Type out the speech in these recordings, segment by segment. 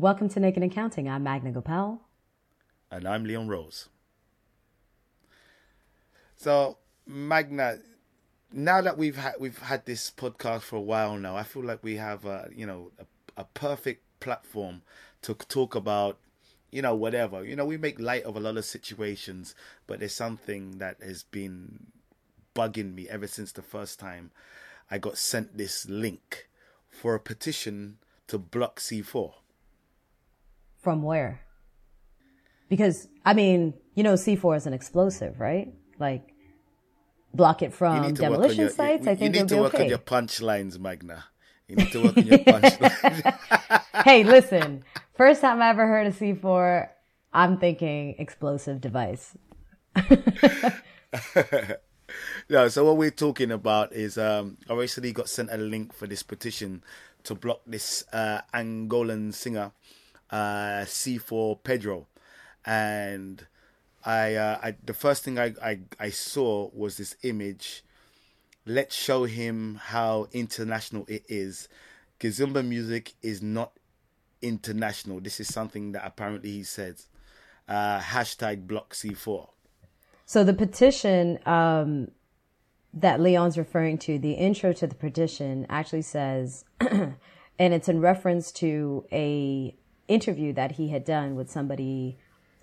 Welcome to Naked and Counting. I'm Magna Gopal. And I'm Leon Rose. So, Magna, now that we've had we've had this podcast for a while now, I feel like we have a you know a, a perfect platform to talk about you know whatever. You know, we make light of a lot of situations, but there's something that has been bugging me ever since the first time I got sent this link for a petition to block C4. From where? Because I mean, you know, C4 is an explosive, right? Like block it from demolition your, sites. You, I think you need to work okay. on your punchlines, Magna. You need to work on your punchlines. hey, listen. First time I ever heard of C4, I'm thinking explosive device. no, so what we're talking about is um, I recently got sent a link for this petition to block this uh, Angolan singer, uh, C4 Pedro, and I, uh, I the first thing I, I I saw was this image. Let's show him how international it is. Kizomba music is not international. This is something that apparently he said. Uh, hashtag block C4. So the petition um, that Leon's referring to, the intro to the petition actually says, and it's in reference to a interview that he had done with somebody,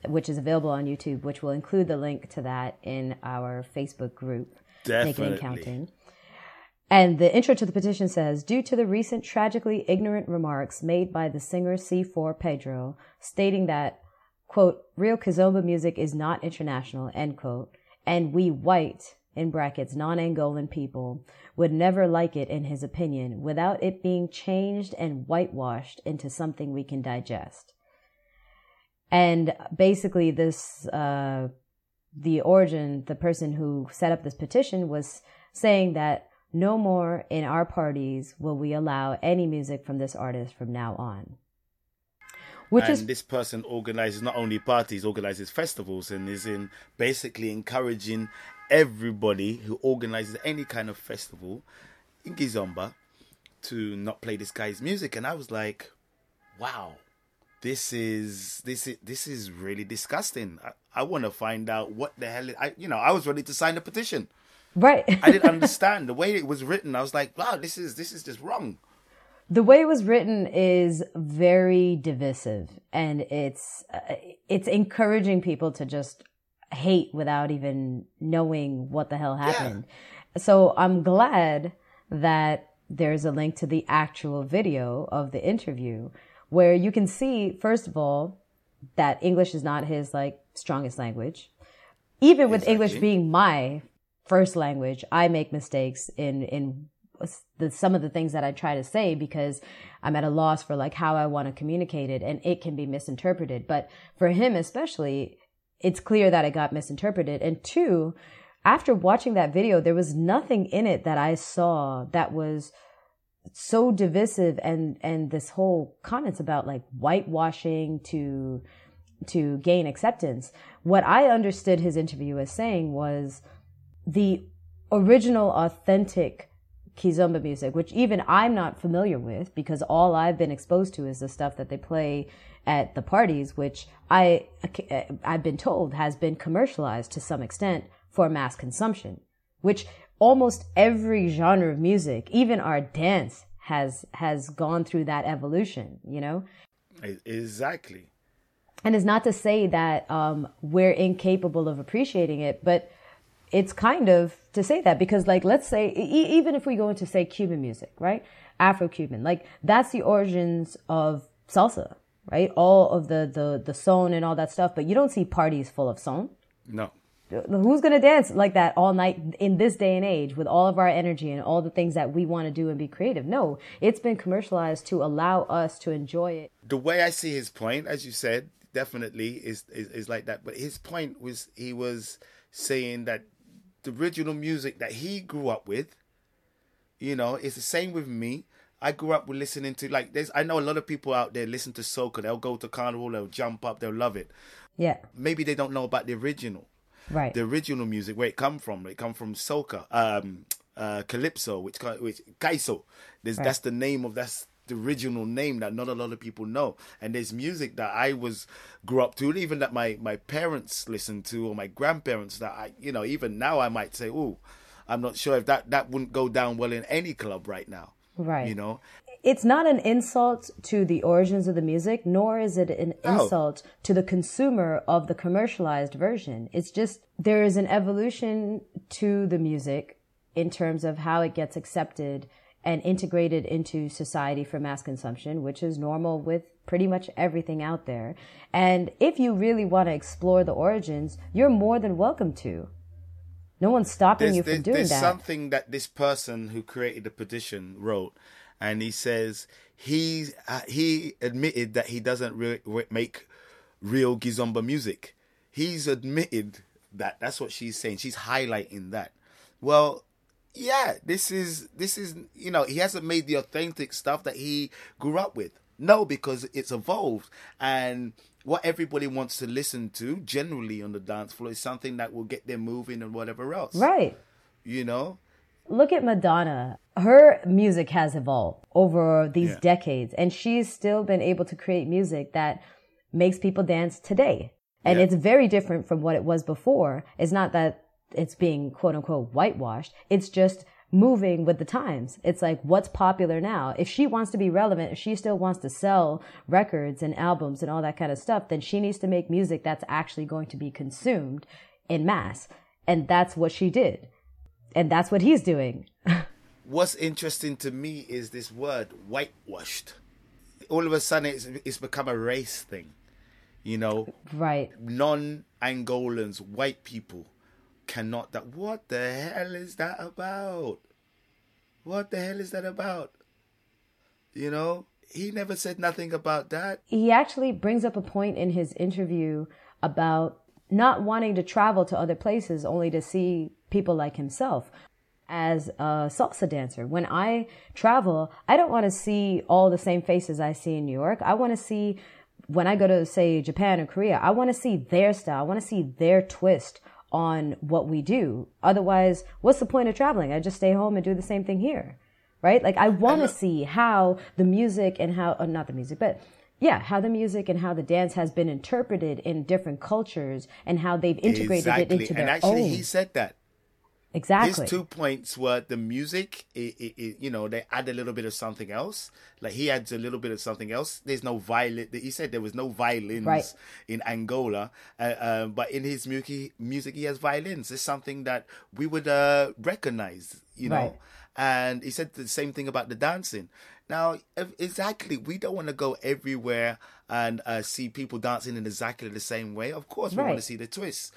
which is available on YouTube, which will include the link to that in our Facebook group, Definitely. Naked and Counting. And the intro to the petition says, due to the recent tragically ignorant remarks made by the singer C4 Pedro, stating that quote, real Kizomba music is not international, end quote, and we white, in brackets, non-Angolan people would never like it in his opinion without it being changed and whitewashed into something we can digest. And basically this, uh, the origin, the person who set up this petition was saying that no more in our parties will we allow any music from this artist from now on. Which and is this person organizes not only parties, organizes festivals, and is in basically encouraging everybody who organizes any kind of festival in Kizomba to not play this guy's music. And I was like, wow, this is this is this is really disgusting. I, I want to find out what the hell. I you know I was ready to sign the petition. Right. I didn't understand the way it was written. I was like, wow, this is this is just wrong the way it was written is very divisive and it's uh, it's encouraging people to just hate without even knowing what the hell happened. Yeah. So I'm glad that there's a link to the actual video of the interview where you can see first of all that English is not his like strongest language. Even with exactly. English being my first language, I make mistakes in in the, some of the things that I try to say because I'm at a loss for like how I want to communicate it and it can be misinterpreted. But for him, especially, it's clear that it got misinterpreted. And two, after watching that video, there was nothing in it that I saw that was so divisive and, and this whole comments about like whitewashing to, to gain acceptance. What I understood his interview as saying was the original authentic kizomba music, which even I'm not familiar with because all I've been exposed to is the stuff that they play at the parties, which I I've been told has been commercialized to some extent for mass consumption, which almost every genre of music, even our dance has has gone through that evolution, you know? Exactly. And it's not to say that um, we're incapable of appreciating it, but it's kind of to say that because like let's say e- even if we go into say Cuban music, right? Afro-Cuban, like that's the origins of salsa, right? All of the the the son and all that stuff, but you don't see parties full of son. No. Who's gonna dance like that all night in this day and age with all of our energy and all the things that we want to do and be creative? No, it's been commercialized to allow us to enjoy it. The way I see his point, as you said, definitely is is, is like that. But his point was he was saying that the original music that he grew up with. You know, it's the same with me. I grew up with listening to like there's I know a lot of people out there listen to soca. They'll go to carnival, they'll jump up, they'll love it. Yeah. Maybe they don't know about the original. Right. The original music, where it come from. It come from soca, um, uh, calypso, which which kaiso. There's right. that's the name of that's the original name that not a lot of people know. And there's music that I was grew up to, even that my my parents listened to or my grandparents that I, you know, even now I might say, oh, I'm not sure if that that wouldn't go down well in any club right now. Right. You know. It's not an insult to the origins of the music, nor is it an insult to the consumer of the commercialized version. It's just there is an evolution to the music in terms of how it gets accepted and integrated into society for mass consumption, which is normal with pretty much everything out there. And if you really want to explore the origins, you're more than welcome to. No one's stopping there's, you from there's, doing there's that. something that this person who created the petition wrote, and he says he uh, he admitted that he doesn't re- re- make real Kizomba music. He's admitted that. That's what she's saying. She's highlighting that. Well, yeah, this is this is you know he hasn't made the authentic stuff that he grew up with. No, because it's evolved and what everybody wants to listen to generally on the dance floor is something that will get them moving and whatever else. Right. You know? Look at Madonna. Her music has evolved over these Yeah. decades, and she's still been able to create music that makes people dance today. And Yeah. it's very different from what it was before. It's not that it's being quote unquote whitewashed, it's just moving with the times. It's like what's popular now. If she wants to be relevant, if she still wants to sell records and albums and all that kind of stuff, then she needs to make music that's actually going to be consumed in mass. And that's what she did. And that's what he's doing. What's interesting to me is this word whitewashed. All of a sudden, it's, it's become a race thing. You know, Right. non Angolans, white people cannot. That what the hell is that about? What the hell is that about? You know, he never said nothing about that. He actually brings up a point in his interview about not wanting to travel to other places only to see people like himself as a salsa dancer. When I travel, I don't want to see all the same faces I see in New York. I want to see when I go to say Japan or Korea, I want to see their style. I want to see their twist on what we do. Otherwise, what's the point of traveling? I just stay home and do the same thing here. Right? Like I want to see how the music and how uh, not the music, but yeah, how the music and how the dance has been interpreted in different cultures and how they've integrated it into their own. and actually, own. he said that. Exactly. His two points were the music, it, it, it, you know, they add a little bit of something else. Like he adds a little bit of something else. There's no violin. He said there was no violins Right. in Angola, uh, um, but in his music, music he has violins. It's something that we would uh, recognize, you know. Right. And he said the same thing about the dancing. Now, exactly, we don't want to go everywhere and uh, see people dancing in exactly the same way. Of course, we want to see the twists.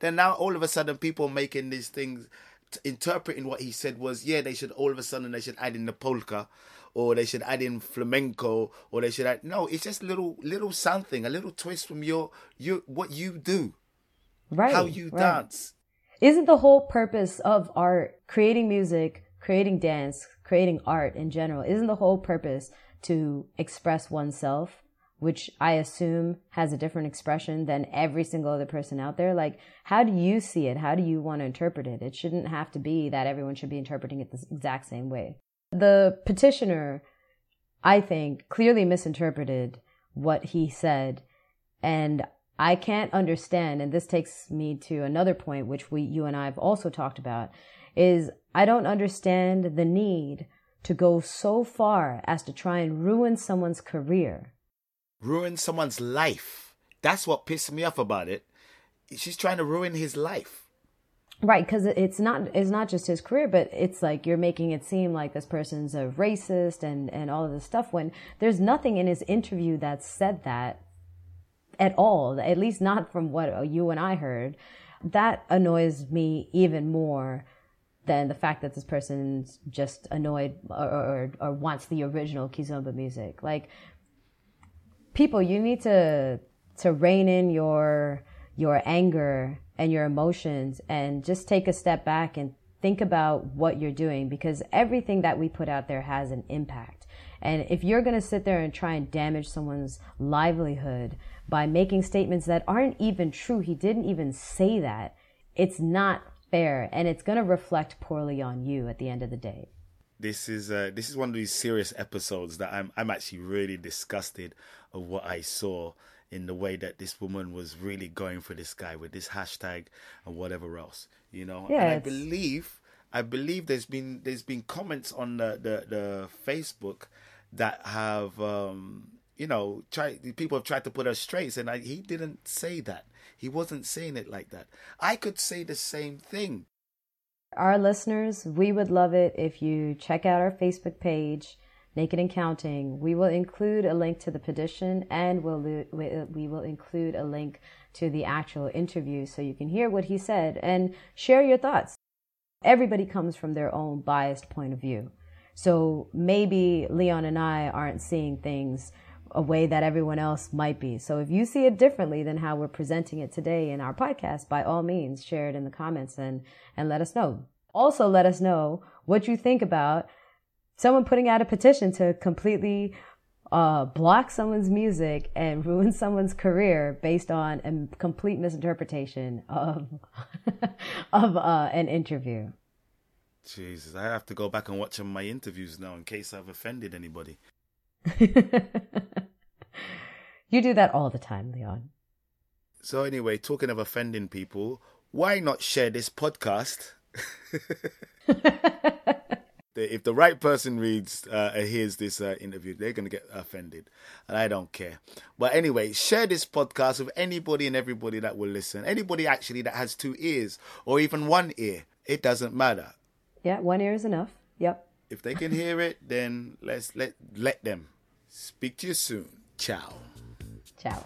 Then now, all of a sudden, people making these things, t- interpreting what he said was, yeah, they should all of a sudden they should add in the polka, or they should add in flamenco, or they should add. No, it's just little little something, a little twist from your your what you do, right. how you right. dance. Isn't the whole purpose of art creating music, creating dance, creating art in general? Isn't the whole purpose to express oneself, which I assume has a different expression than every single other person out there? Like, how do you see it? How do you want to interpret it? It shouldn't have to be that everyone should be interpreting it the exact same way. The petitioner, I think, clearly misinterpreted what he said. And I can't understand, and this takes me to another point, which we, you and I have also talked about, is I don't understand the need to go so far as to try and ruin someone's career. Ruin someone's life. That's what pissed me off about it. She's trying to ruin his life. Right, because it's not it's not just his career, but it's like you're making it seem like this person's a racist and and all of this stuff when there's nothing in his interview that said that at all. At least not from what you and I heard. That annoys me even more than the fact that this person's just annoyed or or, or wants the original kizomba music. Like people, you need to to rein in your your anger and your emotions and just take a step back and think about what you're doing because everything that we put out there has an impact. And if you're going to sit there and try and damage someone's livelihood by making statements that aren't even true, he didn't even say that. It's not fair and it's going to reflect poorly on you at the end of the day. This is uh, this is one of these serious episodes that I'm I'm actually really disgusted of what I saw in the way that this woman was really going for this guy with this hashtag and whatever else, you know. Yeah, and I believe I believe there's been there's been comments on the the, the Facebook that have um you know tried people have tried to put us straight and I, he didn't say that. He wasn't saying it like that. I could say the same thing. Our listeners, we would love it if you check out our Facebook page, Naked and Counting. We will include a link to the petition and we'll, we we will include a link to the actual interview so you can hear what he said and share your thoughts. Everybody comes from their own biased point of view. So maybe Leon and I aren't seeing things a way that everyone else might be. So if you see it differently than how we're presenting it today in our podcast, by all means, share it in the comments and, and let us know. Also, let us know what you think about someone putting out a petition to completely uh, block someone's music and ruin someone's career based on a complete misinterpretation of of uh, an interview. Jesus, I have to go back and watch my interviews now in case I've offended anybody. you do that all the time, Leon. So anyway, talking of offending people, why not share this podcast? if the right person reads uh, hears this uh, interview, they're gonna get offended, and I don't care. But anyway, share this podcast with anybody and everybody that will listen. Anybody actually that has two ears or even one ear, it doesn't matter. Yeah, one ear is enough. Yep. If they can hear it, then let's let let them. Speak to you soon. Ciao. Ciao.